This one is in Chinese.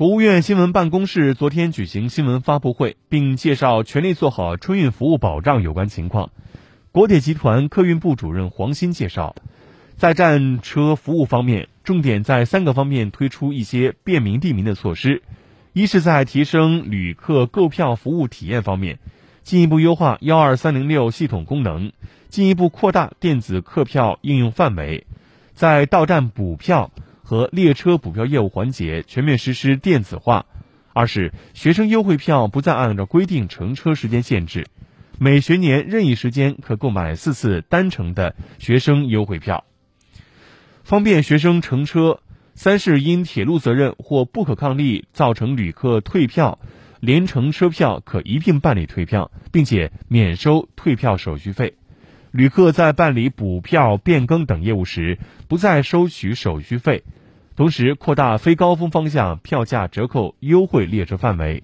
国务院新闻办公室昨天举行新闻发布会，并介绍全力做好春运服务保障有关情况。国铁集团客运部主任黄鑫介绍，在站车服务方面，重点在三个方面推出一些便民利民的措施：一是，在提升旅客购票服务体验方面，进一步优化幺二三零六系统功能，进一步扩大电子客票应用范围，在到站补票。和列车补票业务环节全面实施电子化。二是学生优惠票不再按照规定乘车时间限制，每学年任意时间可购买四次单程的学生优惠票，方便学生乘车。三是因铁路责任或不可抗力造成旅客退票，连乘车票可一并办理退票，并且免收退票手续费。旅客在办理补票、变更等业务时，不再收取手续费。同时，扩大非高峰方向票价折扣优惠列车范围。